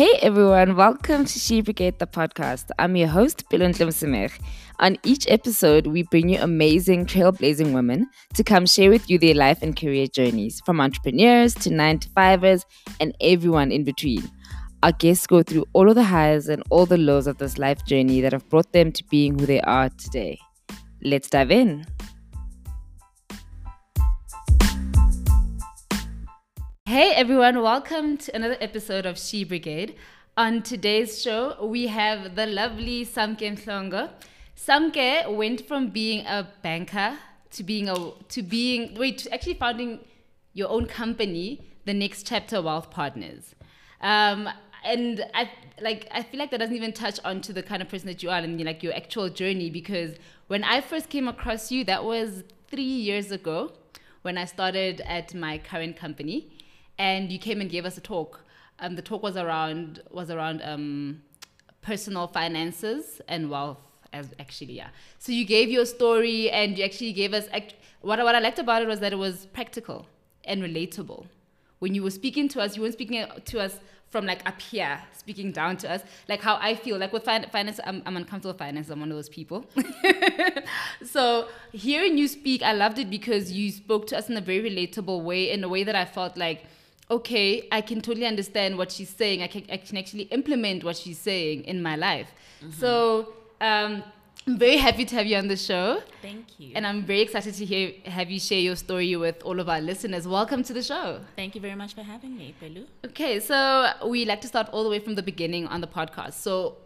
Hey everyone, welcome to She Brigade the podcast. I'm your host, Bilon Tlemsemer. On each episode, we bring you amazing trailblazing women to come share with you their life and career journeys, from entrepreneurs to nine to fivers and everyone in between. Our guests go through all of the highs and all the lows of this life journey that have brought them to being who they are today. Let's dive in. Hey everyone, welcome to another episode of She Brigade. On today's show, we have the lovely Samke Mhlongo. Samke went from being a banker to being a to being wait to actually founding your own company, the Next Chapter Wealth Partners. Um, and I like I feel like that doesn't even touch on to the kind of person that you are and like your actual journey because when I first came across you, that was three years ago when I started at my current company and you came and gave us a talk. Um, the talk was around was around um, personal finances and wealth as actually yeah. So you gave your story and you actually gave us what what I liked about it was that it was practical and relatable. When you were speaking to us, you weren't speaking to us from like up here, speaking down to us, like how I feel. Like with fin- finance, I'm, I'm uncomfortable with finance. I'm one of those people. so hearing you speak, I loved it because you spoke to us in a very relatable way, in a way that I felt like okay, I can totally understand what she's saying. I can, I can actually implement what she's saying in my life. Mm-hmm. So um, I'm very happy to have you on the show. Thank you. And I'm very excited to hear have you share your story with all of our listeners. Welcome to the show. Thank you very much for having me, Belu. Okay, so we like to start all the way from the beginning on the podcast. So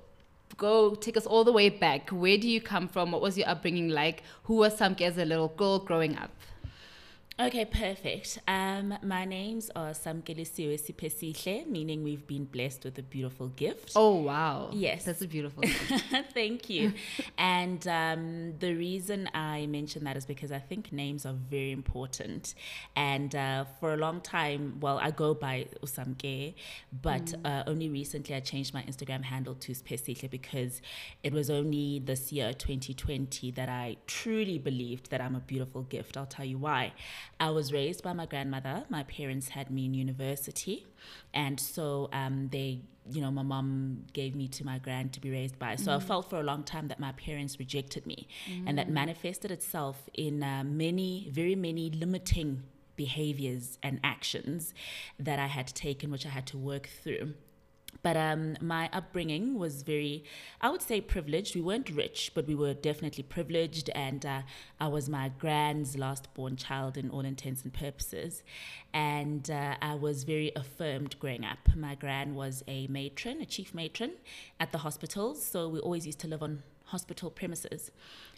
go take us all the way back. Where do you come from? What was your upbringing like? Who was Samke as a little girl growing up? Okay, perfect. Um, my names are Samkelisiwe Siphesihle, meaning we've been blessed with a beautiful gift. Oh, wow. Yes. That's a beautiful Thank you. and um, the reason I mention that is because I think names are very important. And uh, for a long time, well, I go by Usamke, but mm. uh, only recently I changed my Instagram handle to Spesihle because it was only this year, 2020, that I truly believed that I'm a beautiful gift. I'll tell you why. I was raised by my grandmother. My parents had me in university. And so um, they, you know, my mom gave me to my grand to be raised by. So mm. I felt for a long time that my parents rejected me. Mm. And that mm. manifested itself in uh, many, very many limiting behaviors and actions that I had taken, which I had to work through. But um, my upbringing was very, I would say, privileged. We weren't rich, but we were definitely privileged. And uh, I was my grand's last born child in all intents and purposes. And uh, I was very affirmed growing up. My grand was a matron, a chief matron at the hospitals. So we always used to live on hospital premises.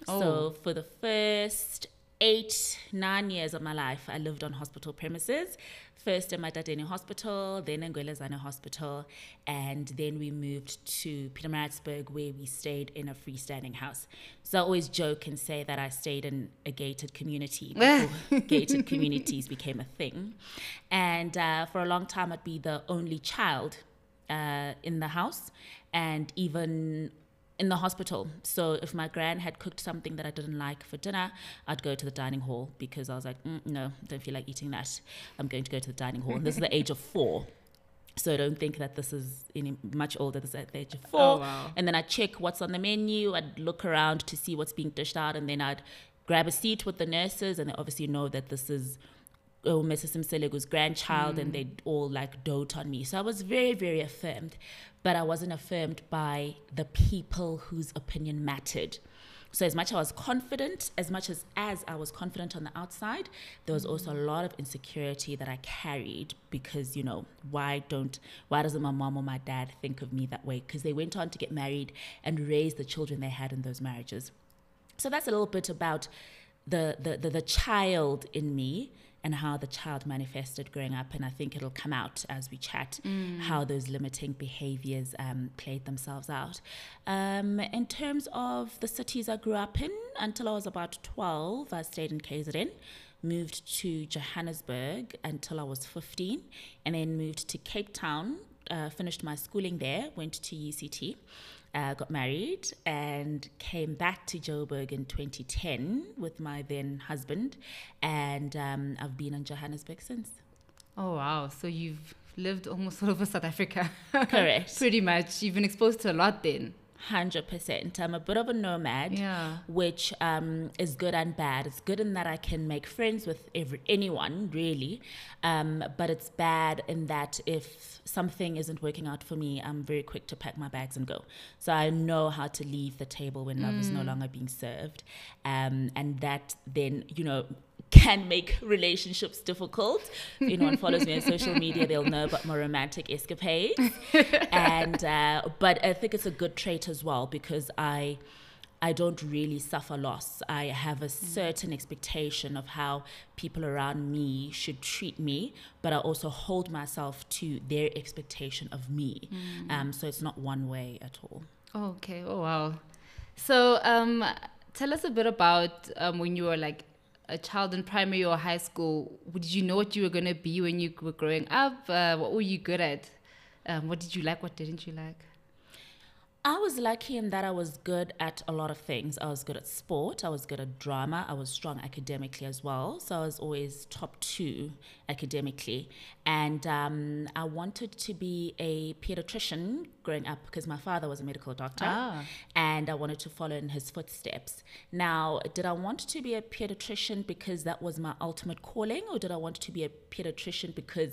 Oh. So for the first eight, nine years of my life, I lived on hospital premises. First in Madadeni Hospital, then in Ngwelezana Hospital, and then we moved to Pietermaritzburg where we stayed in a freestanding house. So I always joke and say that I stayed in a gated community before gated communities became a thing. And uh, for a long time, I'd be the only child uh, in the house, and even in the hospital. So if my gran had cooked something that I didn't like for dinner, I'd go to the dining hall because I was like, mm, no, don't feel like eating that. I'm going to go to the dining hall. And this is the age of four. So I don't think that this is any much older. This is at the age of four. Oh, wow. And then I'd check what's on the menu. I'd look around to see what's being dished out. And then I'd grab a seat with the nurses. And they obviously know that this is oh, Mrs. Simselegu's grandchild. Mm. And they'd all like dote on me. So I was very, very affirmed but I wasn't affirmed by the people whose opinion mattered. So as much as I was confident, as much as as I was confident on the outside, there was also a lot of insecurity that I carried because you know why don't why doesn't my mom or my dad think of me that way? Because they went on to get married and raise the children they had in those marriages. So that's a little bit about the the the, the child in me and how the child manifested growing up. And I think it'll come out as we chat mm. how those limiting behaviors um, played themselves out. Um, in terms of the cities I grew up in, until I was about 12, I stayed in KZN moved to Johannesburg until I was 15, and then moved to Cape Town, uh, finished my schooling there, went to UCT uh, got married and came back to Joburg in 2010 with my then husband, and um, I've been in Johannesburg since. Oh wow! So you've lived almost all over South Africa. Correct. Pretty much. You've been exposed to a lot then. Hundred percent. I'm a bit of a nomad, Yeah. which um, is good and bad. It's good in that I can make friends with every anyone, really, um, but it's bad in that if something isn't working out for me, I'm very quick to pack my bags and go. So I know how to leave the table when love is no longer being served, um, and that then you know can make relationships difficult. If anyone follows me on social media, they'll know about my romantic escapades. and uh, but I think it's a good trait as well because I I don't really suffer loss. I have a certain expectation of how people around me should treat me, but I also hold myself to their expectation of me. Um, so it's not one way at all. Okay. Oh, wow. So, um, tell us a bit about um, when you were like a child in primary or high school. Did you know what you were going to be when you were growing up? Uh, what were you good at? Um, what did you like? What didn't you like? I was lucky in that I was good at a lot of things. I was good at sport, I was good at drama, I was strong academically as well. So I was always top two academically. And um, I wanted to be a pediatrician growing up because my father was a medical doctor Ah. and I wanted to follow in his footsteps. Now, did I want to be a pediatrician because that was my ultimate calling, or did I want to be a pediatrician because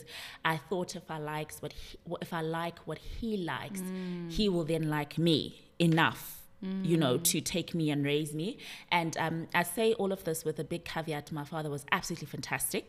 I thought if I likes what he, if I like what he likes, he will then like me enough. You know, to take me and raise me. And um, I say all of this with a big caveat. My father was absolutely fantastic.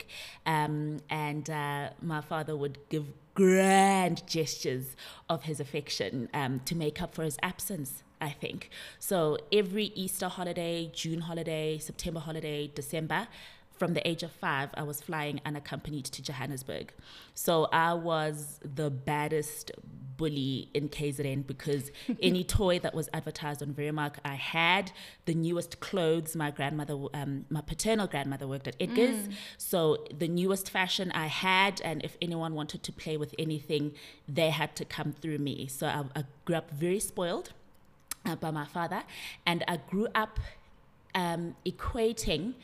Um, and uh, my father would give grand gestures of his affection um, to make up for his absence. I think so. Every Easter holiday, June holiday, September holiday, December, from the age of five, I was flying unaccompanied to Johannesburg. So I was the baddest bully in KZN because any toy that was advertised on Verimark, I had the newest clothes. My grandmother, um, my paternal grandmother worked at Edgar's. So the newest fashion I had, and if anyone wanted to play with anything, they had to come through me. So I, I grew up very spoiled uh, by my father, and I grew up um, equating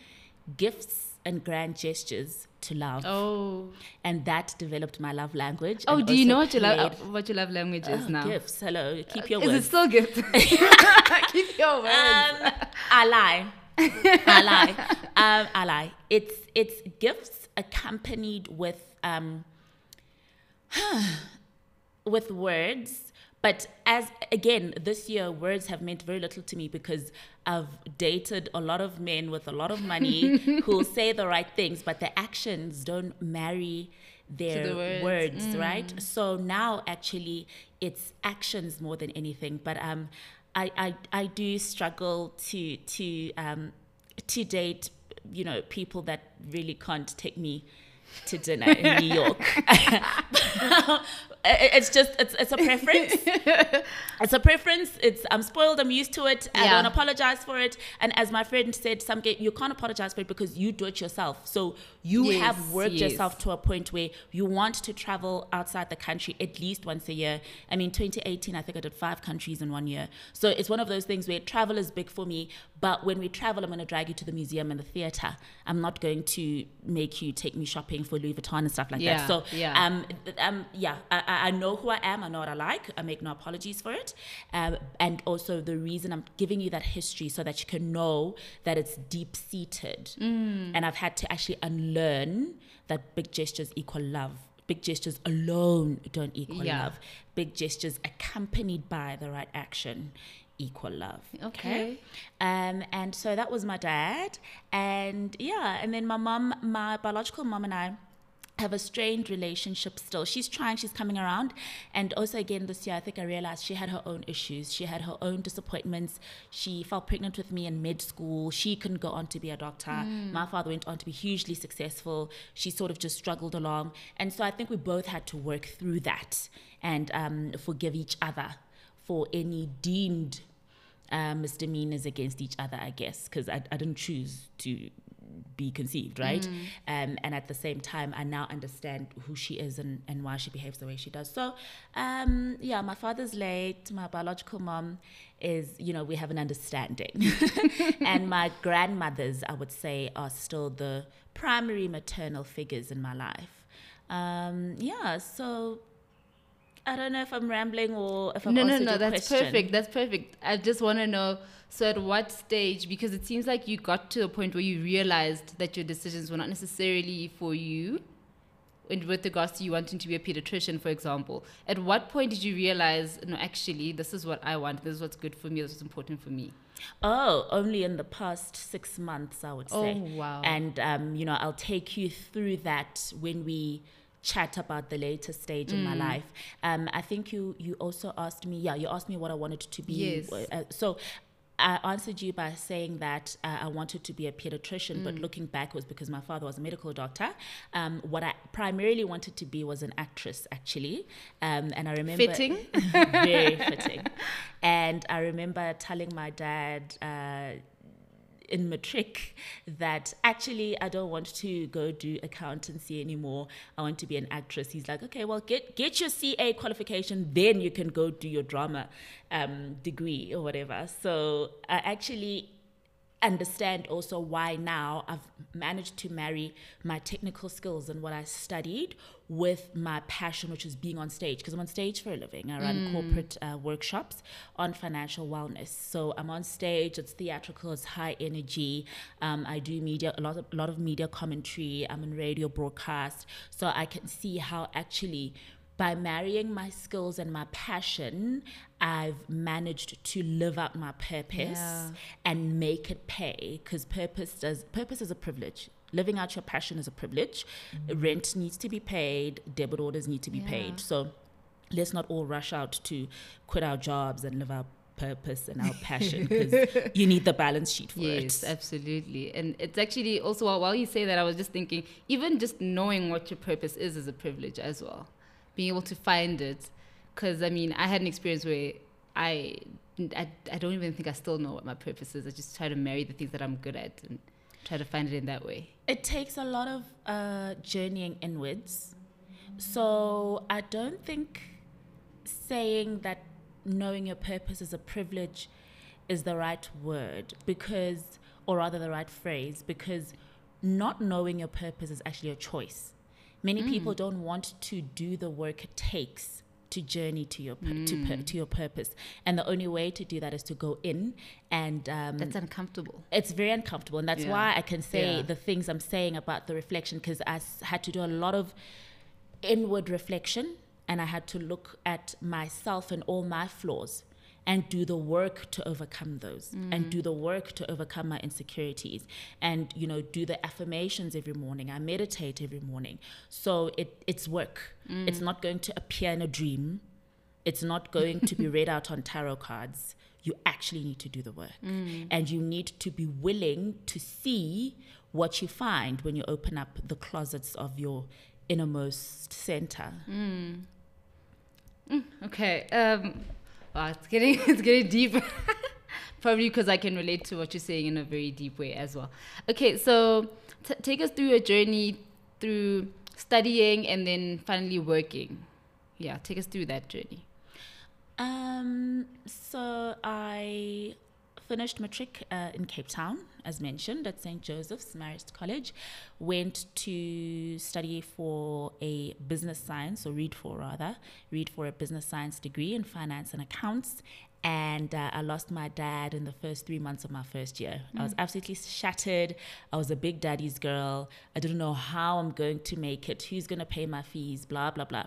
gifts and grand gestures to love, Oh. and that developed my love language. Oh, do you know what you love? What your love language is Oh, now? Gifts. Hello, keep your words. Is it still gift? Keep your words. Um, I lie. I lie. Um, I lie. It's it's gifts accompanied with um, with words. But as again, this year words have meant very little to me because I've dated a lot of men with a lot of money who say the right things, but their actions don't marry their the words. words, right? So now actually it's actions more than anything. But um I I, I do struggle to to um to date, you know, people that really can't take me to dinner in New York. it's just it's it's a preference. It's a preference. It's I'm spoiled. I'm used to it. I Yeah. don't apologize for it. And as my friend said, some you can't apologize for it because you do it yourself. So you Yes, have worked yes. yourself to a point where you want to travel outside the country at least once a year. I mean, 2018, I think I did five countries in one year. So it's one of those things where travel is big for me. But when we travel, I'm going to drag you to the museum and the theater. I'm not going to make you take me shopping for Louis Vuitton and stuff like Yeah, that. So yeah. um, um, yeah, I, I- I know who I am. I know what I like. I make no apologies for it. Um, and also the reason I'm giving you that history so that you can know that it's deep seated. Mm. And I've had to actually unlearn that big gestures equal love. Big gestures alone don't equal Yeah. love. Big gestures accompanied by the right action equal love. Okay. Um, and so that was my dad. And yeah, and then my mom, my biological mom and I have a strained relationship still. She's trying, she's coming around. And also, again, this year, I think I realized she had her own issues. She had her own disappointments. She fell pregnant with me in mid school. She couldn't go on to be a doctor. My father went on to be hugely successful. She sort of just struggled along. And so I think we both had to work through that and um, forgive each other for any deemed uh, misdemeanors against each other, I guess, because I, I didn't choose to be conceived, right? Um, and at the same time, I now understand who she is and, and why she behaves the way she does. So, um, yeah, my father's late. My biological mom is, you know, we have an understanding. and my grandmothers, I would say, are still the primary maternal figures in my life. Um, yeah, so I don't know if I'm rambling or if I'm no, no, no. That's question. perfect. That's perfect. I just want to know. So, at what stage? Because it seems like you got to a point where you realized that your decisions were not necessarily for you, and with regards to you wanting to be a pediatrician, for example. At what point did you realize, no, actually, this is what I want. This is what's good for me. This is important for me. Oh, only in the past six months, I would say. Oh, wow. And, um, you know, I'll take you through that when we chat about the later stage in my Mm. life. Um, I think you, you also asked me, yeah, you asked me what I wanted to be. Yes. Uh, so I answered you by saying that uh, I wanted to be a pediatrician, but Mm. looking back was because my father was a medical doctor. Um, what I primarily wanted to be was an actress, actually. Um, and I remember Fitting. very fitting. And I remember telling my dad uh, in matric that actually I don't want to go do accountancy anymore. I want to be an actress. He's like, okay, well, get get your CA qualification, then you can go do your drama um, degree or whatever. So I actually understand also why now I've managed to marry my technical skills and what I studied with my passion, which is being on stage. Because I'm on stage for a living. I run corporate uh, workshops on financial wellness. So I'm on stage. It's theatrical. It's high energy. Um, I do media, a lot of a lot of media commentary. I'm in radio broadcast. So I can see how actually by marrying my skills and my passion, I've managed to live out my purpose Yeah. and make it pay. Because purpose does purpose is a privilege. Living out your passion is a privilege. Mm-hmm. Rent needs to be paid. Debit orders need to be Yeah. paid. So let's not all rush out to quit our jobs and live our purpose and our passion because you need the balance sheet for Yes, it. absolutely. And it's actually also while you say that, I was just thinking, even just knowing what your purpose is is a privilege as well. Being able to find it, because I mean, I had an experience where I, I I don't even think I still know what my purpose is. I just try to marry the things that I'm good at and try to find it in that way. It takes a lot of uh, journeying inwards. So I don't think saying that knowing your purpose is a privilege is the right word because, or rather, the right phrase because not knowing your purpose is actually a choice. Many people don't want to do the work it takes to journey to your pur- to, to your purpose, and the only way to do that is to go in and um, That's uncomfortable. it's very uncomfortable and that's Yeah. why i can say Yeah. the things i'm saying about the reflection because i s- had to do a lot of inward reflection and i had to look at myself and all my flaws and do the work to overcome those and do the work to overcome my insecurities and you know do the affirmations every morning i meditate every morning so it it's work mm. it's not going to appear in a dream it's not going to be read out on tarot cards. You actually need to do the work. Mm. And you need to be willing to see what you find when you open up the closets of your innermost center. Mm. Okay. Um, wow, it's getting it's getting deep. Probably because I can relate to what you're saying in a very deep way as well. Okay, so t- take us through your journey through studying and then finally working. Yeah, take us through that journey. Um, so I finished matric uh, in Cape Town, as mentioned, at St. Joseph's Marist College. Went to study for a business science, or read for rather, read for a business science degree in finance and accounts. And uh, I lost my dad in the first three months of my first year. I was absolutely shattered. I was a big daddy's girl. I didn't know how I'm going to make it, who's going to pay my fees, blah, blah, blah.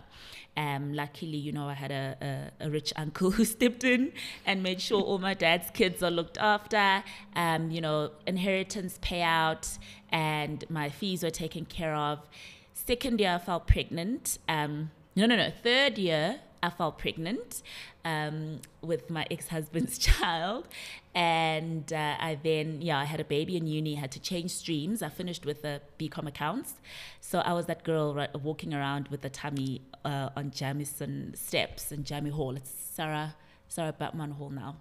Um, luckily, you know, I had a, a, a rich uncle who stepped in and made sure all my dad's kids are looked after, um, you know, inheritance payout, and my fees were taken care of. Second year, I fell pregnant. Um, no, no, no. Third year, I fell pregnant um, with my ex-husband's child, and uh, I then yeah I had a baby in uni. Had to change streams. I finished with a BCom accounts, so I was that girl ri- walking around with a tummy uh, on Jameson steps in Jamie Hall. It's Sarah Sarah Baartman Hall now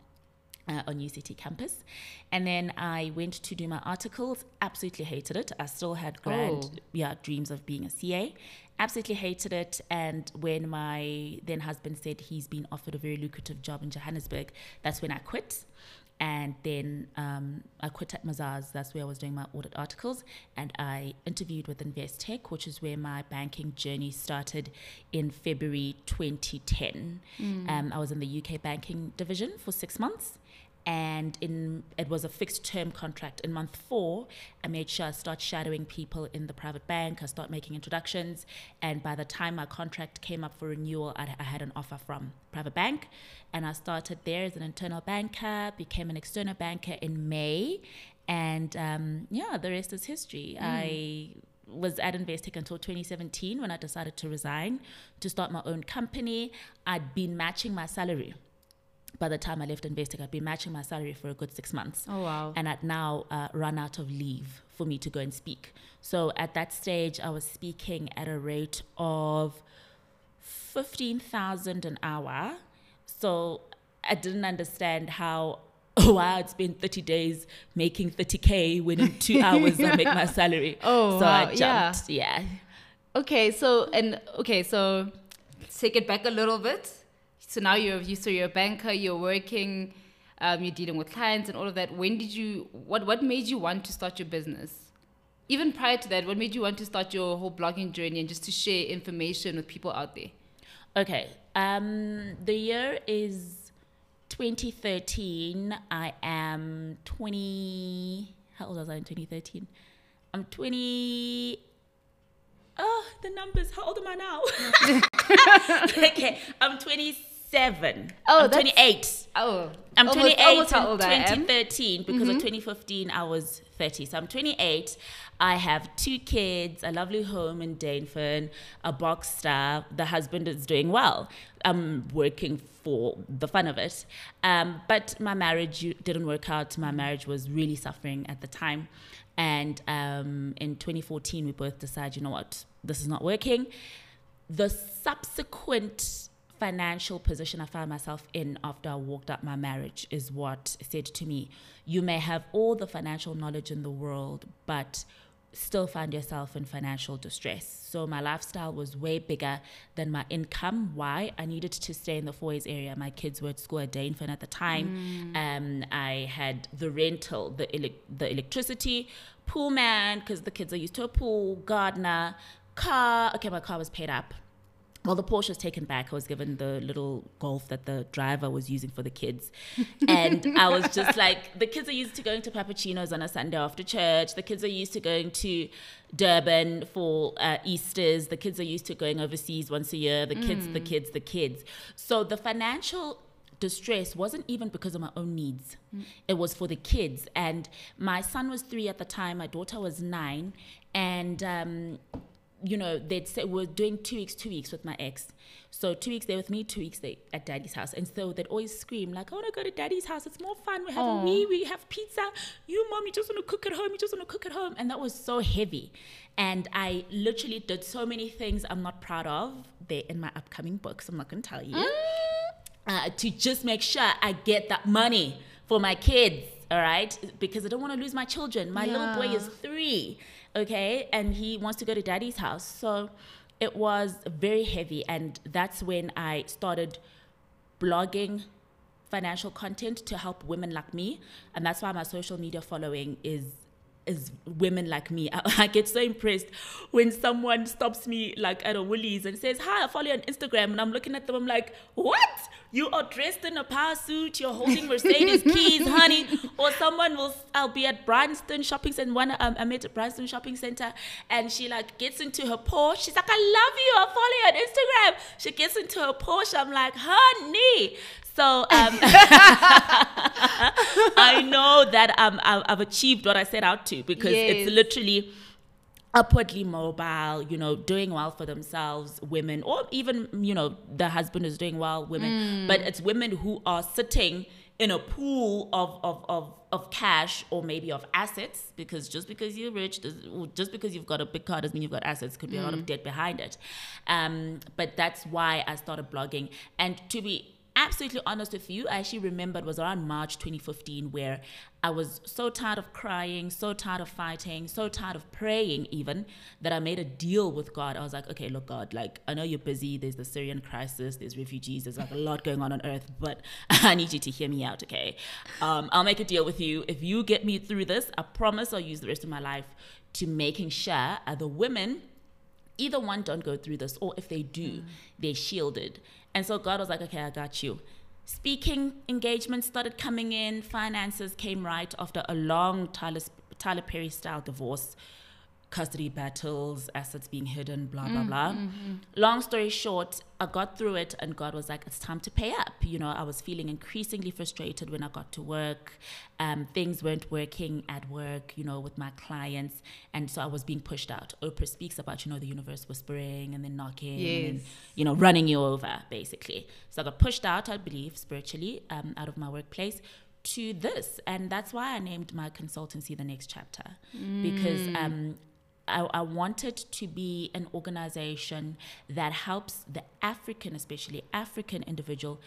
uh, on UCT campus. And then I went to do my articles. Absolutely hated it. I still had grand, Oh. yeah, dreams of being a CA. Absolutely hated it. And when my then husband said he's been offered a very lucrative job in Johannesburg, that's when I quit. And then um, I quit at Mazars. That's where I was doing my audit articles. And I interviewed with Investec, which is where my banking journey started in February 2010. Um, I was in the UK banking division for six months and in it was a fixed term contract. In month four i made sure i start shadowing people in the private bank. I start making introductions. And by the time my contract came up for renewal i, I had an offer from private bank. And i started there as an internal banker became an external banker in may. And um, yeah the rest is history. I was at Investec until 2017 when I decided to resign to start my own company. I'd been matching my salary by the time I left Investec, I'd been matching my salary for a good six months. Oh, wow. And I'd now uh, run out of leave for me to go and speak. So at that stage, I was speaking at a rate of 15,000 an hour. So I didn't understand how, why I'd spend 30 days making 30K when in two hours I make my salary. Oh, so wow, I jumped. Yeah. Okay, so and okay, so take it back a little bit. So now you're you so you're a banker, you're working, um, you're dealing with clients and all of that. When did you what what made you want to start your business? Even prior to that, what made you want to start your whole blogging journey and just to share information with people out there? Okay. Um, the year is 2013. I am 20. How old was I in 2013? I'm 20. Oh, the numbers. How old am I now? okay, I'm 27. Oh, I'm that's- 28. Oh, I'm almost- 28 almost how in old I am. 2013 because of 2015 I was 30. So I'm 28. I have two kids, a lovely home in Dainfern, a Boxster. The husband is doing well. I'm working for the fun of it. Um, but my marriage didn't work out. My marriage was really suffering at the time. And um, in 2014, we both decided, you know what, this is not working. The subsequent financial position I found myself in after I walked out my marriage is what said to me, you may have all the financial knowledge in the world, but still find yourself in financial distress. So my lifestyle was way bigger than my income. Why? I needed to stay in the Fourways area. My kids were at school at Dainfern at the time. Um, I had the rental, the elec the electricity, pool man because the kids are used to a pool, gardener, car. Okay, my car was paid up. Well, the Porsche was taken back. I was given the little Golf that the driver was using for the kids. And I was just like, the kids are used to going to Papachinos on a Sunday after church. The kids are used to going to Durban for uh, Easters. The kids are used to going overseas once a year. The kids, the kids, the kids. So the financial distress wasn't even because of my own needs. It was for the kids. And my son was three at the time, my daughter was nine. And, um, you know, they'd say we're doing two weeks, two weeks with my ex. So two weeks there with me, two weeks there at daddy's house. And so they'd always scream, like, I want to go to daddy's house. It's more fun. We have a Wii, we have pizza. You, mom, you just want to cook at home. You just want to cook at home. And that was so heavy. And I literally did so many things I'm not proud of. They're in my upcoming books. I'm not going to tell you uh, to just make sure I get that money for my kids, all right? Because I don't want to lose my children. My little boy is three, okay? And he wants to go to daddy's house. So it was very heavy. And that's when I started blogging financial content to help women like me. And that's why my social media following is is women like me. I, I get so impressed when someone stops me like at a Woolies and says, Hi, I follow you on Instagram. And I'm looking at them, I'm like, What? You are dressed in a power suit, you're holding Mercedes keys, honey. Or someone will, I'll be at Bryanston Shopping Center. One, um, I met at Bryanston Shopping Center and she like gets into her Porsche. She's like, I love you, I follow you on Instagram. She gets into her Porsche. I'm like, honey. So um, I know that um, I've achieved what I set out to because Yes. it's literally upwardly mobile, you know, doing well for themselves, women, or even, you know, the husband is doing well, women, but it's women who are sitting in a pool of, of, of, of cash or maybe of assets because just because you're rich, just because you've got a big car doesn't mean you've got assets. Could be a lot of debt behind it. Um, but that's why I started blogging. And to be absolutely honest with you, I actually remember it was around March 2015 where I was so tired of crying, so tired of fighting, so tired of praying, even that I made a deal with God. I was like, okay, look, God, like, I know you're busy. There's the Syrian crisis, there's refugees, there's like a lot going on on earth, but I need you to hear me out, okay? Um, I'll make a deal with you. If you get me through this, I promise I'll use the rest of my life to making sure other women either one don't go through this or if they do mm. they're shielded and so god was like okay i got you. Speaking engagements started coming in. Finances came right after a long tyler, tyler perry style divorce custody battles, assets being hidden, blah, blah, mm, blah. Mm-hmm. Long story short, I got through it and God was like, it's time to pay up. You know, I was feeling increasingly frustrated when I got to work. Um, things weren't working at work, you know, with my clients. And so I was being pushed out. Oprah speaks about, you know, the universe whispering and then knocking yes. and, you know, running you over, basically. So I got pushed out, I believe, spiritually, um, out of my workplace to this and that's why i named my consultancy the next chapter mm. because um, I, I wanted to be an organization that helps the African, especially African individual,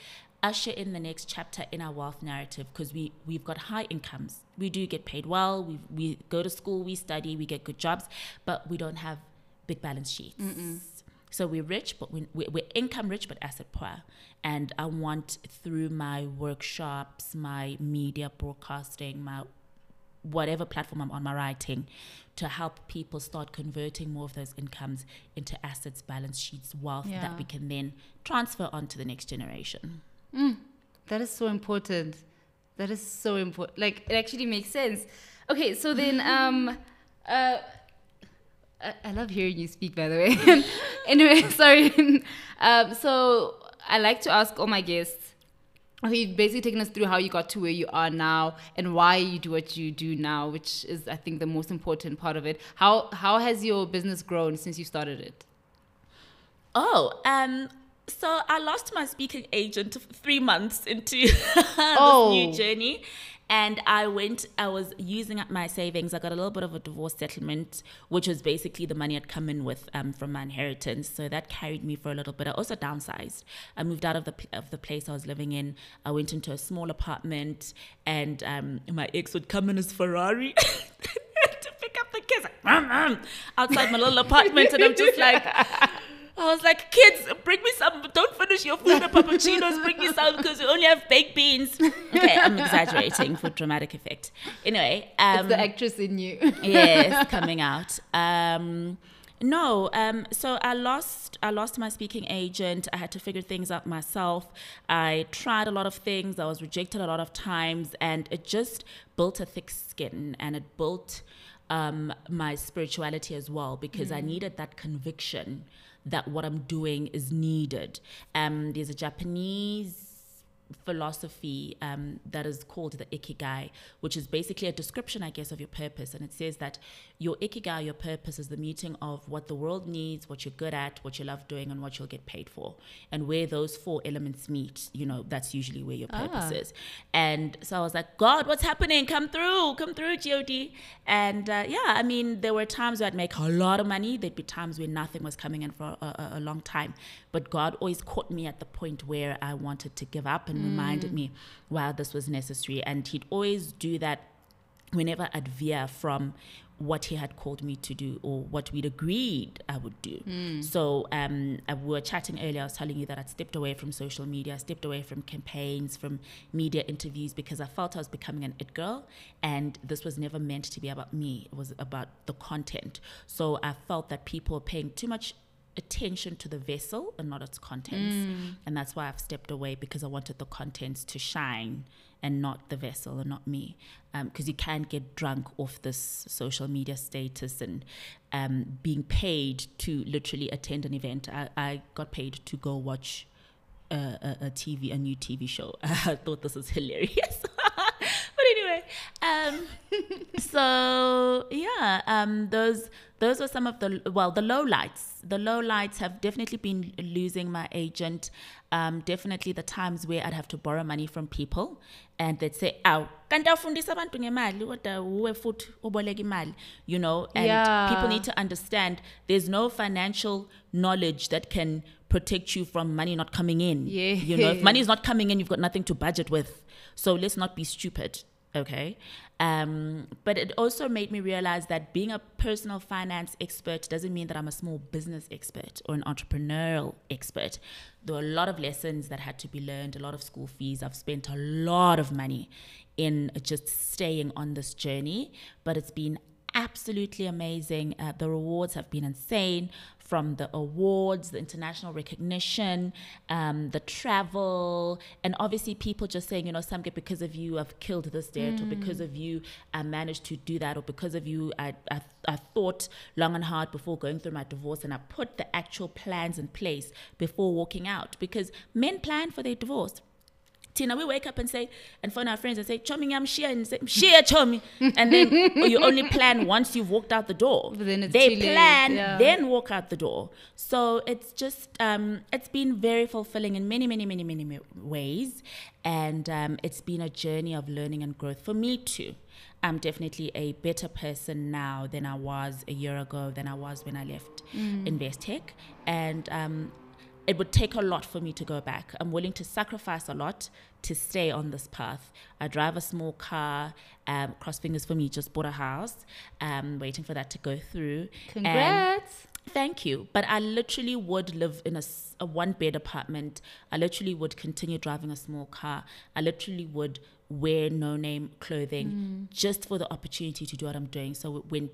usher in the next chapter in our wealth narrative because we we've got high incomes. We do get paid well. We we go to school, we study, we get good jobs, but we don't have big balance sheets. Mm-mm. So we're rich, but we, we're income rich, but asset poor. And I want through my workshops, my media broadcasting, my whatever platform I'm on, my writing, to help people start converting more of those incomes into assets, balance sheets, wealth yeah. that we can then transfer on to the next generation. Mm, that is so important. That is so important. Like it actually makes sense. Okay, so then um uh I, I love hearing you speak by the way. anyway, sorry. um so I like to ask all my guests you've basically taken us through how you got to where you are now and why you do what you do now, which is, I think, the most important part of it. How how has your business grown since you started it? Oh, um, so I lost my speaking agent three months into this oh. new journey, and I went, I was using up my savings. I got a little bit of a divorce settlement, which was basically the money I'd come in with um, from my inheritance. So that carried me for a little bit. I also downsized. I moved out of the of the place I was living in. I went into a small apartment, and um, my ex would come in his Ferrari. to pick up the kids outside my little apartment, and I'm just like, I was like, kids, bring me some. Don't finish your food, the puppuccinos. Bring me some because we only have baked beans. Okay, I'm exaggerating for dramatic effect. Anyway, um, it's the actress in you. yes, coming out. Um, no, um, so I lost I lost my speaking agent. I had to figure things out myself. I tried a lot of things. I was rejected a lot of times, and it just built a thick skin, and it built um, my spirituality as well because mm. I needed that conviction that what I'm doing is needed. Um, there's a Japanese philosophy um, that is called the ikigai, which is basically a description, I guess, of your purpose. And it says that your ikigai, your purpose, is the meeting of what the world needs, what you're good at, what you love doing, and what you'll get paid for. And where those four elements meet, you know, that's usually where your purpose ah. is. And so I was like, God, what's happening? Come through, come through, God. And uh, yeah, I mean, there were times where I'd make a lot of money. There'd be times where nothing was coming in for a, a, a long time. But God always caught me at the point where I wanted to give up and mm. reminded me why this was necessary. And He'd always do that whenever I'd veer from what he had called me to do or what we'd agreed I would do. Mm. So um, uh, we were chatting earlier. I was telling you that I'd stepped away from social media, I stepped away from campaigns, from media interviews because I felt I was becoming an it girl, and this was never meant to be about me. It was about the content. So I felt that people were paying too much attention to the vessel and not its contents. Mm. And that's why I've stepped away because I wanted the contents to shine and not the vessel and not me. Because um, you can't get drunk off this social media status and um, being paid to literally attend an event. I, I got paid to go watch a, a, a, TV, a new TV show. I thought this was hilarious. anyway, um, so yeah, um, those those were some of the well the low lights the low lights have definitely been losing my agent um, definitely the times where i'd have to borrow money from people and they'd say aw kanti awufundisa abantu ngemali kodwa uwe futhi uboleka imali you know and yeah. people need to understand there's no financial knowledge that can protect you from money not coming in. Yeah. You know, if money is not coming in, you've got nothing to budget with. So let's not be stupid. Okay. Um, but it also made me realize that being a personal finance expert doesn't mean that I'm a small business expert or an entrepreneurial expert. There were a lot of lessons that had to be learned, a lot of school fees. I've spent a lot of money in just staying on this journey, but it's been absolutely amazing. Uh, the rewards have been insane from the awards, the international recognition, um, the travel, and obviously people just saying, you know, Samke, because of you, I've killed this debt, mm. or because of you, I managed to do that, or because of you, I, I, I thought long and hard before going through my divorce, and I put the actual plans in place before walking out. Because men plan for their divorce. Tina, we wake up and say, and phone our friends and say, Chomi, I'm share, and say, share, Chomi. And then you only plan once you've walked out the door. But then it's they plan, yeah. then walk out the door. So it's just, um, it's been very fulfilling in many, many, many, many ma- ways. And um, it's been a journey of learning and growth for me too. I'm definitely a better person now than I was a year ago, than I was when I left Mm. Investec. And um, it would take a lot for me to go back. I'm willing to sacrifice a lot to stay on this path. I drive a small car. Um, cross fingers for me. Just bought a house. Um, waiting for that to go through. Congrats. Thank you. But I literally would live in a one bed apartment. I literally would continue driving a small car. I literally would wear no name clothing just for the opportunity to do what I'm doing. So when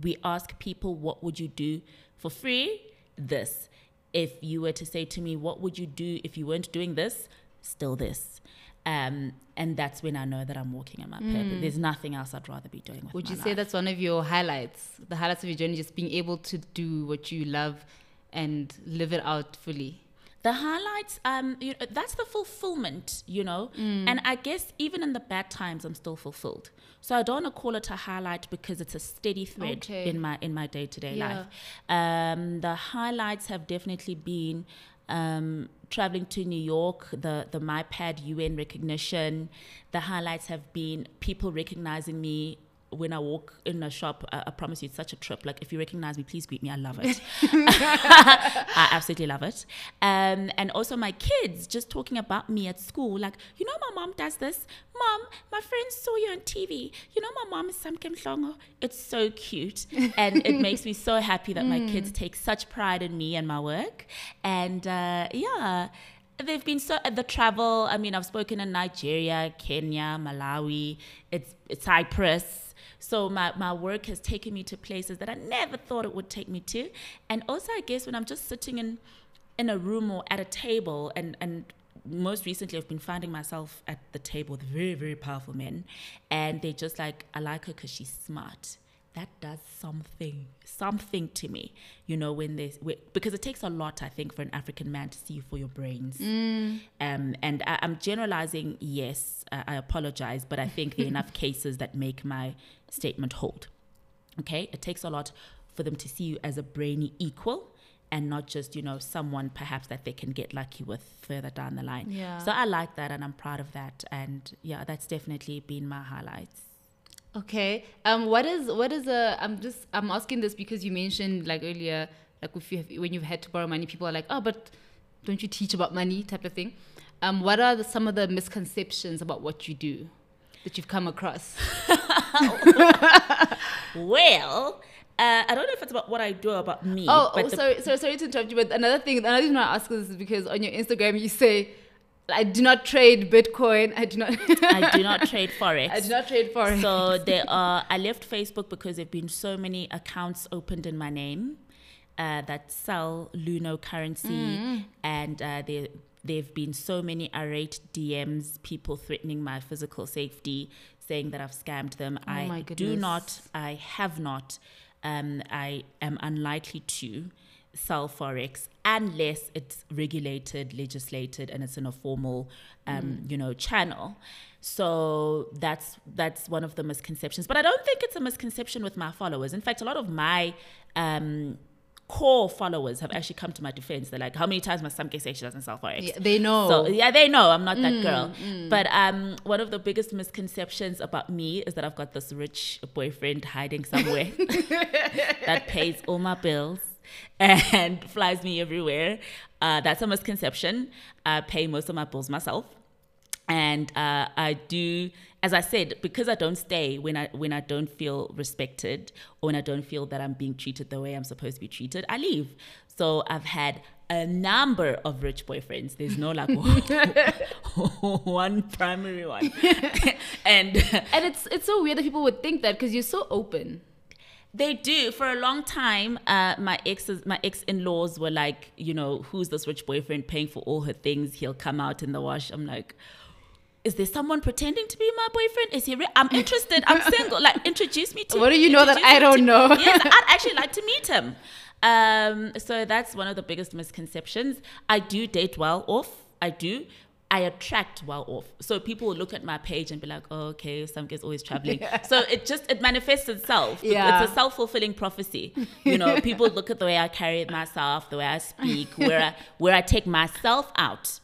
we ask people, what would you do for free? This. If you were to say to me, what would you do if you weren't doing this? Still this. Um, and that's when I know that I'm walking in my purpose. There's nothing else I'd rather be doing with Would you say life. that's one of your highlights? The highlights of your journey, just being able to do what you love and live it out fully. The highlights um you know, that's the fulfillment you know? And i guess even in the bad times i'm still fulfilled. So i don't want to call it a highlight because it's a steady thread Okay. in my in my day-to-day Yeah. life. Um the highlights have definitely been um traveling to new york the the MIPAD un recognition. The highlights have been people recognizing me when I walk in a shop, I, I promise you, it's such a trip. Like, if you recognize me, please greet me. I love it. I absolutely love it. Um, and also my kids just talking about me at school, like, you know, my mom does this. Mom, my friends saw you on TV. You know, my mom is Samke Mhlongo. It's so cute. And it makes me so happy that my kids take such pride in me and my work. And uh, yeah. They've been so the travel. I mean, I've spoken in Nigeria, Kenya, Malawi, it's, it's Cyprus. So my, my work has taken me to places that I never thought it would take me to. And also, I guess when I'm just sitting in in a room or at a table, and and most recently I've been finding myself at the table with very very powerful men, and they're just like, I like her because she's smart. That does something something to me, you know, when whe- because it takes a lot, I think, for an African man to see you for your brains. Um, and I, I'm generalizing, yes, I, I apologize, but I think there are enough cases that make my statement hold. Okay, it takes a lot for them to see you as a brainy equal and not just, you know, someone perhaps that they can get lucky with further down the line. Yeah. So I like that and I'm proud of that. And yeah, that's definitely been my highlights. Okay. Um. What is what is a? I'm just I'm asking this because you mentioned like earlier, like if you have, when you've had to borrow money, people are like, oh, but don't you teach about money type of thing. Um. What are the, some of the misconceptions about what you do that you've come across? Well, uh, I don't know if it's about what I do or about me. Oh, but oh sorry, sorry, sorry to interrupt you. But another thing, another reason I ask this is because on your Instagram you say, "I do not trade Bitcoin. I do not. I do not trade forex. I do not trade forex." So there are. I left Facebook because there've been so many accounts opened in my name uh, that sell Luno currency, Mm. and uh, there there've been so many irate DMs, people threatening my physical safety, saying that I've scammed them. Oh I do not. I have not. Um, I am unlikely to sell forex unless it's regulated, legislated, and it's in a formal, um, Mm. you know, channel. So that's that's one of the misconceptions. But I don't think it's a misconception with my followers. In fact, a lot of my um, core followers have actually come to my defense. They're like, "How many times must Samke say she doesn't sell forex?" Yeah, they know. So yeah, they know I'm not Mm, that girl. But um, one of the biggest misconceptions about me is that I've got this rich boyfriend hiding somewhere that pays all my bills and flies me everywhere. Uh, that's a misconception. I pay most of my bills myself and uh, I do, as I said, because I don't stay when I when I don't feel respected or when I don't feel that I'm being treated the way I'm supposed to be treated, I leave. So I've had a number of rich boyfriends. There's no like one primary one, and and it's it's so weird that people would think that because you're so open. They do. For a long time, uh, my exes, my ex-in-laws were like, you know, who's this rich boyfriend paying for all her things? He'll come out in the wash. I'm like, is there someone pretending to be my boyfriend? Is he? Re- I'm interested. I'm single. Like, introduce me to. What do you know that I don't to, know? yes, I'd actually like to meet him. Um, so that's one of the biggest misconceptions. I do date well off. I do. I attract well off. So people will look at my page and be like, oh, okay, some guy's always traveling. Yeah. So it just, it manifests itself. Yeah. It's a self-fulfilling prophecy. You know, people look at the way I carry myself, the way I speak, where I, where I take myself out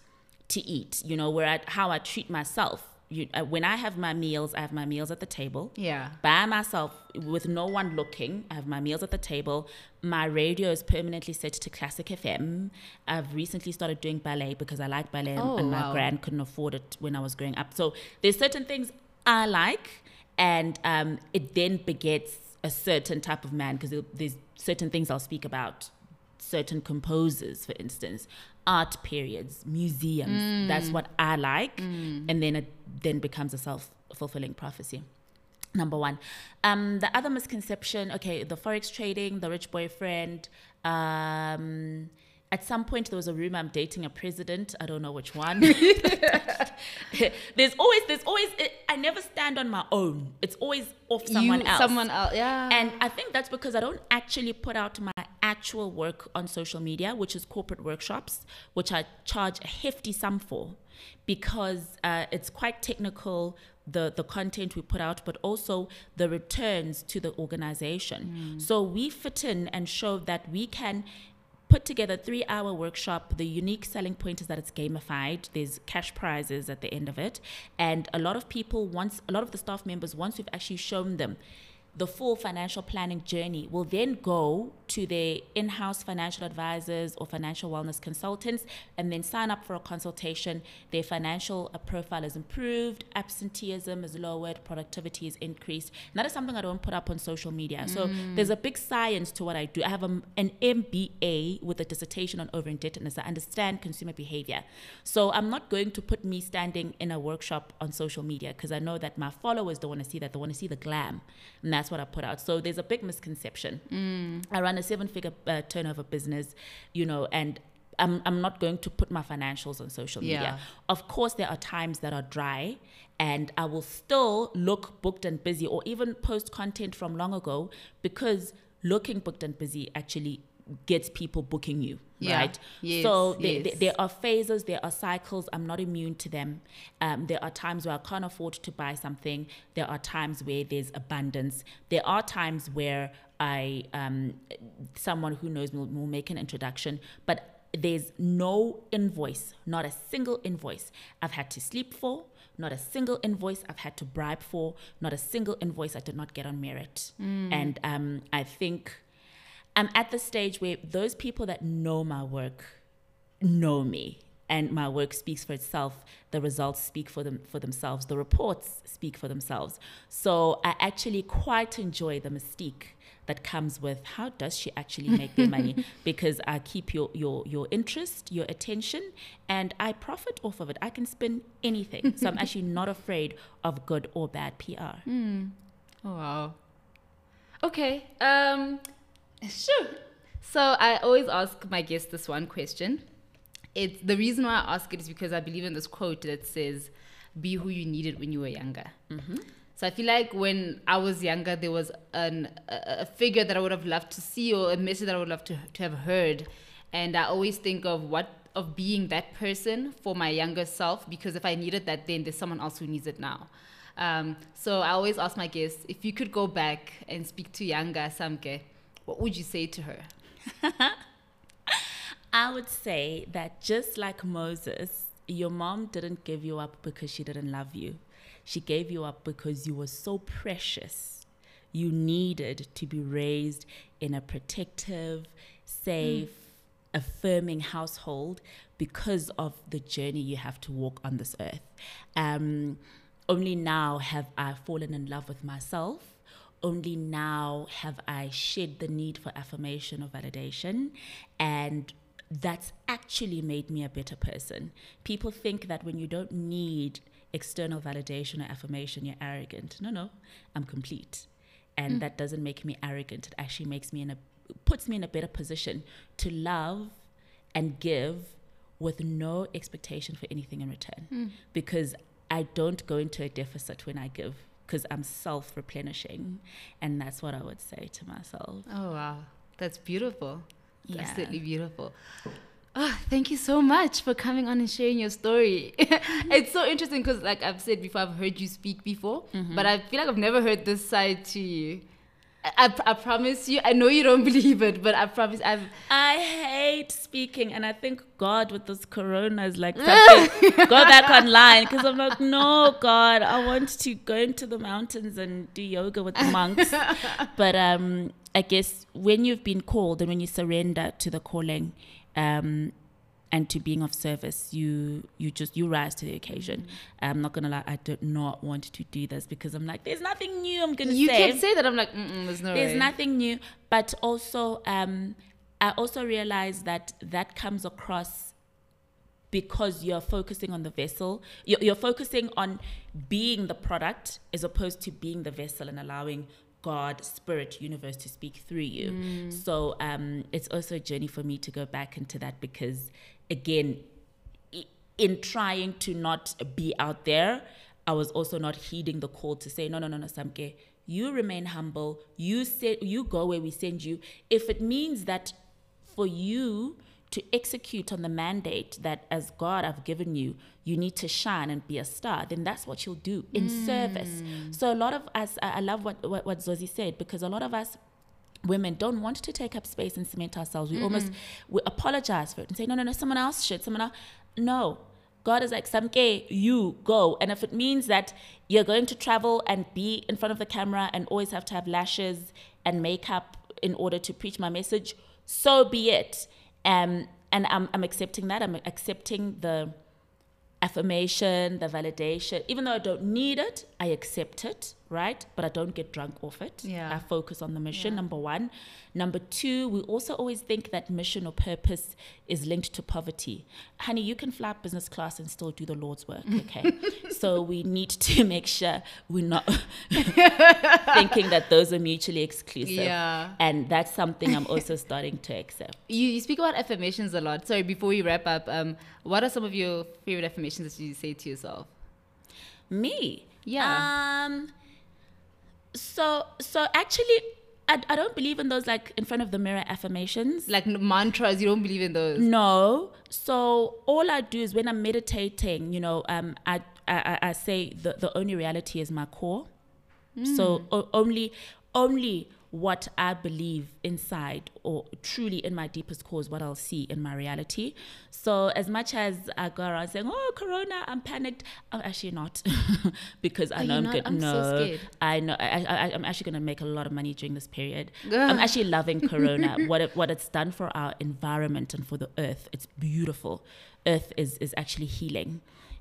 to eat, you know, where I, how I treat myself. You, uh, when I have my meals, I have my meals at the table. Yeah. By myself, with no one looking. I have my meals at the table. My radio is permanently set to Classic FM. I've recently started doing ballet because I like ballet oh, and my wow. grand couldn't afford it when I was growing up. So there's certain things I like, and um, it then begets a certain type of man because there's certain things I'll speak about certain composers, for instance, art periods, museums. Mm. That's what I like. Mm. And then it then becomes a self fulfilling prophecy. Number one. Um, the other misconception, okay, the forex trading, the rich boyfriend, um, at some point there was a rumor I'm dating a president. I don't know which one. there's always, there's always. I never stand on my own. It's always off someone you, else. Someone else, yeah. And I think that's because I don't actually put out my actual work on social media, which is corporate workshops, which I charge a hefty sum for, because uh, it's quite technical. The, the content we put out, but also the returns to the organization. Mm. So we fit in and show that we can put together a three hour workshop. The unique selling point is that it's gamified. There's cash prizes at the end of it. And a lot of people, once, a lot of the staff members, once we've actually shown them the full financial planning journey will then go to their in-house financial advisors or financial wellness consultants and then sign up for a consultation. Their financial uh, profile is improved absenteeism is lowered productivity is increased. And that is something i don't put up on social media. So mm. there's a big science to what i do. I have a, an mba with a dissertation on over indebtedness i understand consumer behavior. So i'm not going to put me standing in a workshop on social media because i know that my followers don't want to see that. They want to see the glam. And that's what I put out. So there's a big misconception. Mm. I run a seven figure uh, turnover business, you know, and I'm, I'm not going to put my financials on social media. Yeah. Of course, there are times that are dry, and I will still look booked and busy or even post content from long ago because looking booked and busy actually gets people booking you yeah. right yes, so yes. There, there, are phases there are cycles i'm not immune to them um, there are times where i can't afford to buy something there are times where there's abundance there are times where i um, someone who knows me will, will make an introduction but there's no invoice, not a single invoice I've had to sleep for, not a single invoice I've had to bribe for, not a single invoice I did not get on merit. Mm. And um, I think I'm at the stage where those people that know my work know me and my work speaks for itself. The results speak for them for themselves. The reports speak for themselves. So i actually quite enjoy the mystique that comes with how does she actually make their money? Because i keep your your your interest your attention and i profit off of it. I can spin anything. So i'm actually not afraid of good or bad pr mm. oh wow. Okay um Sure. So I always ask my guests this one question. It's the reason why I ask it is because I believe in this quote that says, "Be who you needed when you were younger." Mm-hmm. So I feel like when I was younger, there was an, a, a, figure that I would have loved to see or a message that I would love to, to have heard. And I always think of what of being that person for my younger self because if I needed that then, there's someone else who needs it now. Um, so I always ask my guests if you could go back and speak to younger Samke, what would you say to her? I would say that just like Moses, your mom didn't give you up because she didn't love you. She gave you up because you were so precious. You needed to be raised in a protective, safe, mm. affirming household because of the journey you have to walk on this earth. Um, only now have I fallen in love with myself. Only now have I shed the need for affirmation or validation. And that's actually made me a better person. People think that when you don't need external validation or affirmation, you're arrogant. No, no, I'm complete. And mm. that doesn't make me arrogant. It actually makes me in a puts me in a better position to love and give with no expectation for anything in return. Mm. Because I don't go into a deficit when I give because I'm self replenishing. And that's what I would say to myself. Oh, wow. That's beautiful. Yeah. Absolutely beautiful. Oh, thank you so much for coming on and sharing your story. it's so interesting because, like I've said before, I've heard you speak before, mm-hmm. but I feel like I've never heard this side to you. I, I promise you, I know you don't believe it, but I promise I've. I hate speaking, and I think God with this corona is like, go back online because I'm like, no, God, I want to go into the mountains and do yoga with the monks. but um, I guess when you've been called and when you surrender to the calling, um, and to being of service you you just you rise to the occasion mm-hmm. i'm not gonna lie i do not want to do this because i'm like there's nothing new i'm gonna you say you can say that i'm like there's no there's way. nothing new but also um i also realize that that comes across because you're focusing on the vessel you're, you're focusing on being the product as opposed to being the vessel and allowing God, spirit, universe to speak through you. Mm. So um, it's also a journey for me to go back into that because, again, in trying to not be out there, I was also not heeding the call to say, no, no, no, no, Samke, you remain humble. You say, you go where we send you. If it means that for you to execute on the mandate that as God I've given you, you need to shine and be a star, then that's what you'll do in mm. service. So a lot of us, I love what, what, what Zozi said, because a lot of us women don't want to take up space and cement ourselves. We mm almost we apologize for it and say, no, no, no, someone else should, someone else. No. God is like, Samke, you go. And if it means that you're going to travel and be in front of the camera and always have to have lashes and makeup in order to preach my message, so be it. Um, and I'm, I'm accepting that. I'm accepting the affirmation, the validation. Even though I don't need it, I accept it, right? But I don't get drunk off it. Yeah. I focus on the mission, yeah. number one. Number two, we also always think that mission or purpose is linked to poverty. Honey, you can fly business class and still do the Lord's work, okay? so we need to make sure we're not thinking that those are mutually exclusive. Yeah. And that's something I'm also starting to accept. You, you speak about affirmations a lot. Sorry, before we wrap up, um, what are some of your favorite affirmations that you say to yourself? Me? Yeah. Um, so so actually I, I don't believe in those like in front of the mirror affirmations. Like mantras, you don't believe in those? No. So all I do is when I'm meditating, you know, um, I I, I say the, the only reality is my core. Mm. So o- only only what I believe inside or truly in my deepest core is what I'll see in my reality. So as much as I go around saying, "Oh, Corona, I'm panicked," I'm actually not because I know I'm good. I'm no, so I know I, I, I'm actually going to make a lot of money during this period. I'm actually loving Corona. what it, what it's done for our environment and for the earth, it's beautiful. Earth is is actually healing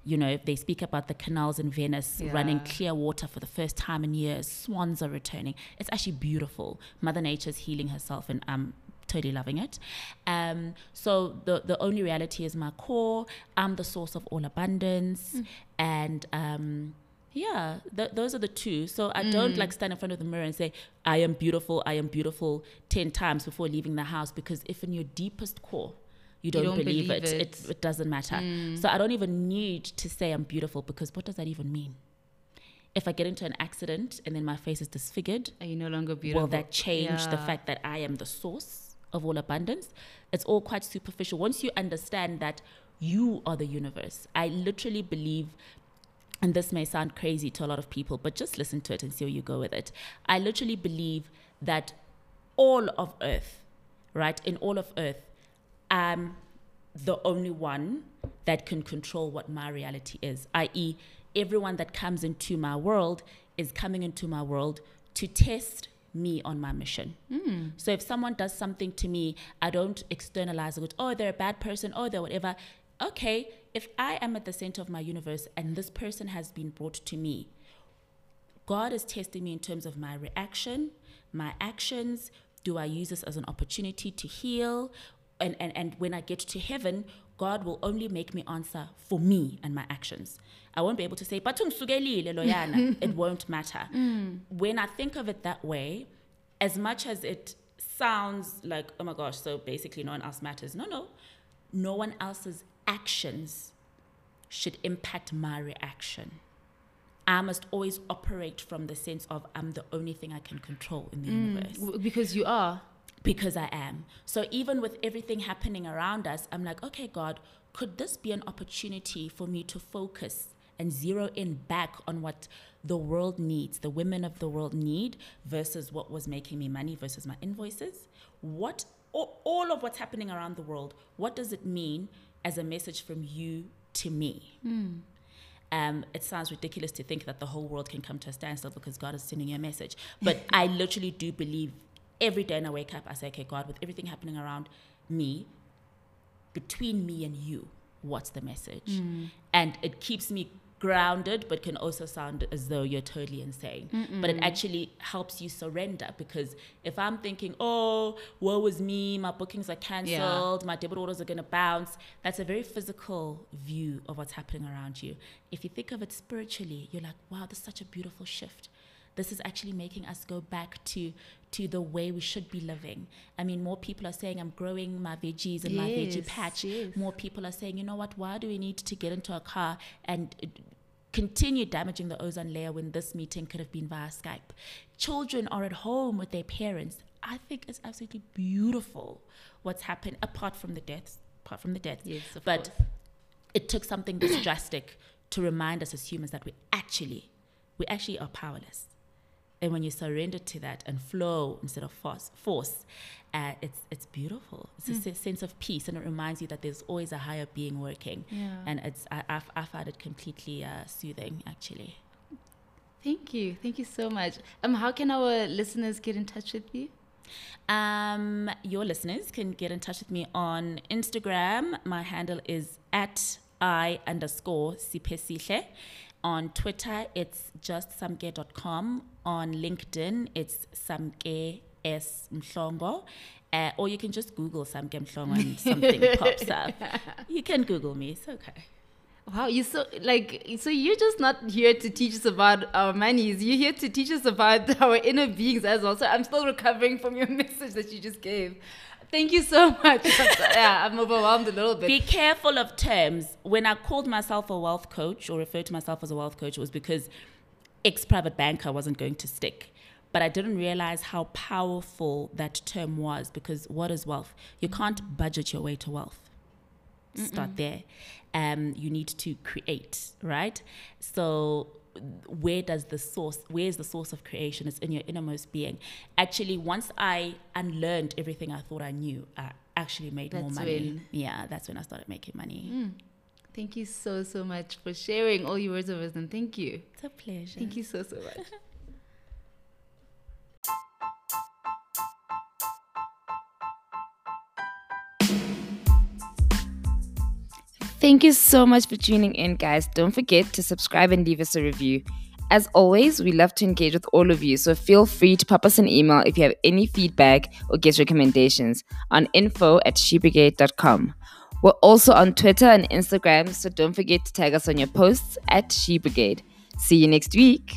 you know, they speak about the canals in Venice yeah. running clear water for the first time in years. Swans are returning. It's actually beautiful. Mother Nature's healing herself, and I'm totally loving it. Um, so the the only reality is my core. I'm the source of all abundance, mm. and um, yeah, th- those are the two. So I mm. don't like stand in front of the mirror and say I am beautiful. I am beautiful ten times before leaving the house because if in your deepest core you don't, you don't believe, believe it. it. it. It doesn't matter. Mm. So I don't even need to say I'm beautiful because what does that even mean? If I get into an accident and then my face is disfigured, are you no longer beautiful? Will that change yeah. the fact that I am the source of all abundance? It's all quite superficial. Once you understand that you are the universe, I literally believe and this may sound crazy to a lot of people, but just listen to it and see where you go with it. I literally believe that all of Earth, right, in all of Earth, I'm the only one that can control what my reality is, i.e., everyone that comes into my world is coming into my world to test me on my mission. Hmm. So if someone does something to me, I don't externalize it. Oh, they're a bad person. Oh, they're whatever. Okay, if I am at the center of my universe and this person has been brought to me, God is testing me in terms of my reaction, my actions. Do I use this as an opportunity to heal? And, and, and when I get to heaven, God will only make me answer for me and my actions. I won't be able to say, "But ungisukelile loyana." it won't matter. Mm. When I think of it that way, as much as it sounds like, oh my gosh, so basically no one else matters. No, no. No one else's actions should impact my reaction. I must always operate from the sense of I'm the only thing I can control in the mm. universe W- Because you are. Because I am. So even with everything happening around us, I'm like, okay, God, could this be an opportunity for me to focus and zero in back on what the world needs, the women of the world need, versus what was making me money versus my invoices? What all, all of what's happening around the world, what does it mean as a message from you to me? Um, it sounds ridiculous to think that the whole world can come to a standstill because God is sending you a message. But I literally do believe every day when I wake up, I say, okay, God, with everything happening around me, between me and you, what's the message? Mm. And it keeps me grounded, but can also sound as though you're totally insane. But it actually helps you surrender because if I'm thinking, oh, woe is me, my bookings are cancelled, my debit orders are going to bounce, that's a very physical view of what's happening around you. If you think of it spiritually, you're like, wow, this is such a beautiful shift this is actually making us go back to to the way we should be living. I mean, more people are saying I'm growing my veggies in my veggie patch. yes. More people are saying, you know what? Why do we need to get into a car and uh, continue damaging the ozone layer when this meeting could have been via Skype? Children are at home with their parents. I think it's absolutely beautiful what's happened apart from the deaths. Apart from the deaths, Yes, of but course. it took something this drastic to remind us as humans that we actually we actually are powerless and when you surrender to that and flow instead of force force uh, it's it's beautiful it's a Hmm. se- sense of peace and it reminds you that there's always a higher being working Yeah. and it's I, I, I found it completely uh, soothing actually Thank you. Thank you so much. Um, how can our listeners get in touch with you? Um, your listeners can get in touch with me on Instagram. My handle is at i underscore siphesihle. On Twitter, it's just samke.com. On LinkedIn, it's samke s mhlongo. Uh, or you can just Google Samke Mhlongo and something pops up. You can Google me. It's okay. Wow, you so like so you're just not here to teach us about our monies. You're here to teach us about our inner beings as well. So I'm still recovering from your message that you just gave. Thank you so much. yeah, I'm overwhelmed a little bit. Be careful of terms. When I called myself a wealth coach or referred to myself as a wealth coach, it was because ex private banker wasn't going to stick. But I didn't realize how powerful that term was because what is wealth? You can't budget your way to wealth. Start there. Um, you need to create, right? So where does the source where is the source of creation it's in your innermost being actually once i unlearned everything i thought i knew i actually made more money when- yeah that's when i started making money hmm. Thank you so so much for sharing all your words of wisdom. Thank you. it's a pleasure Thank you so so much. Thank you so much for tuning in, guys. Don't forget to subscribe and leave us a review. As always, we love to engage with all of you, so feel free to pop us an email if you have any feedback or guest recommendations on info at shebrigade.com. We're also on Twitter and Instagram, so don't forget to tag us on your posts at She Brigade. See you next week.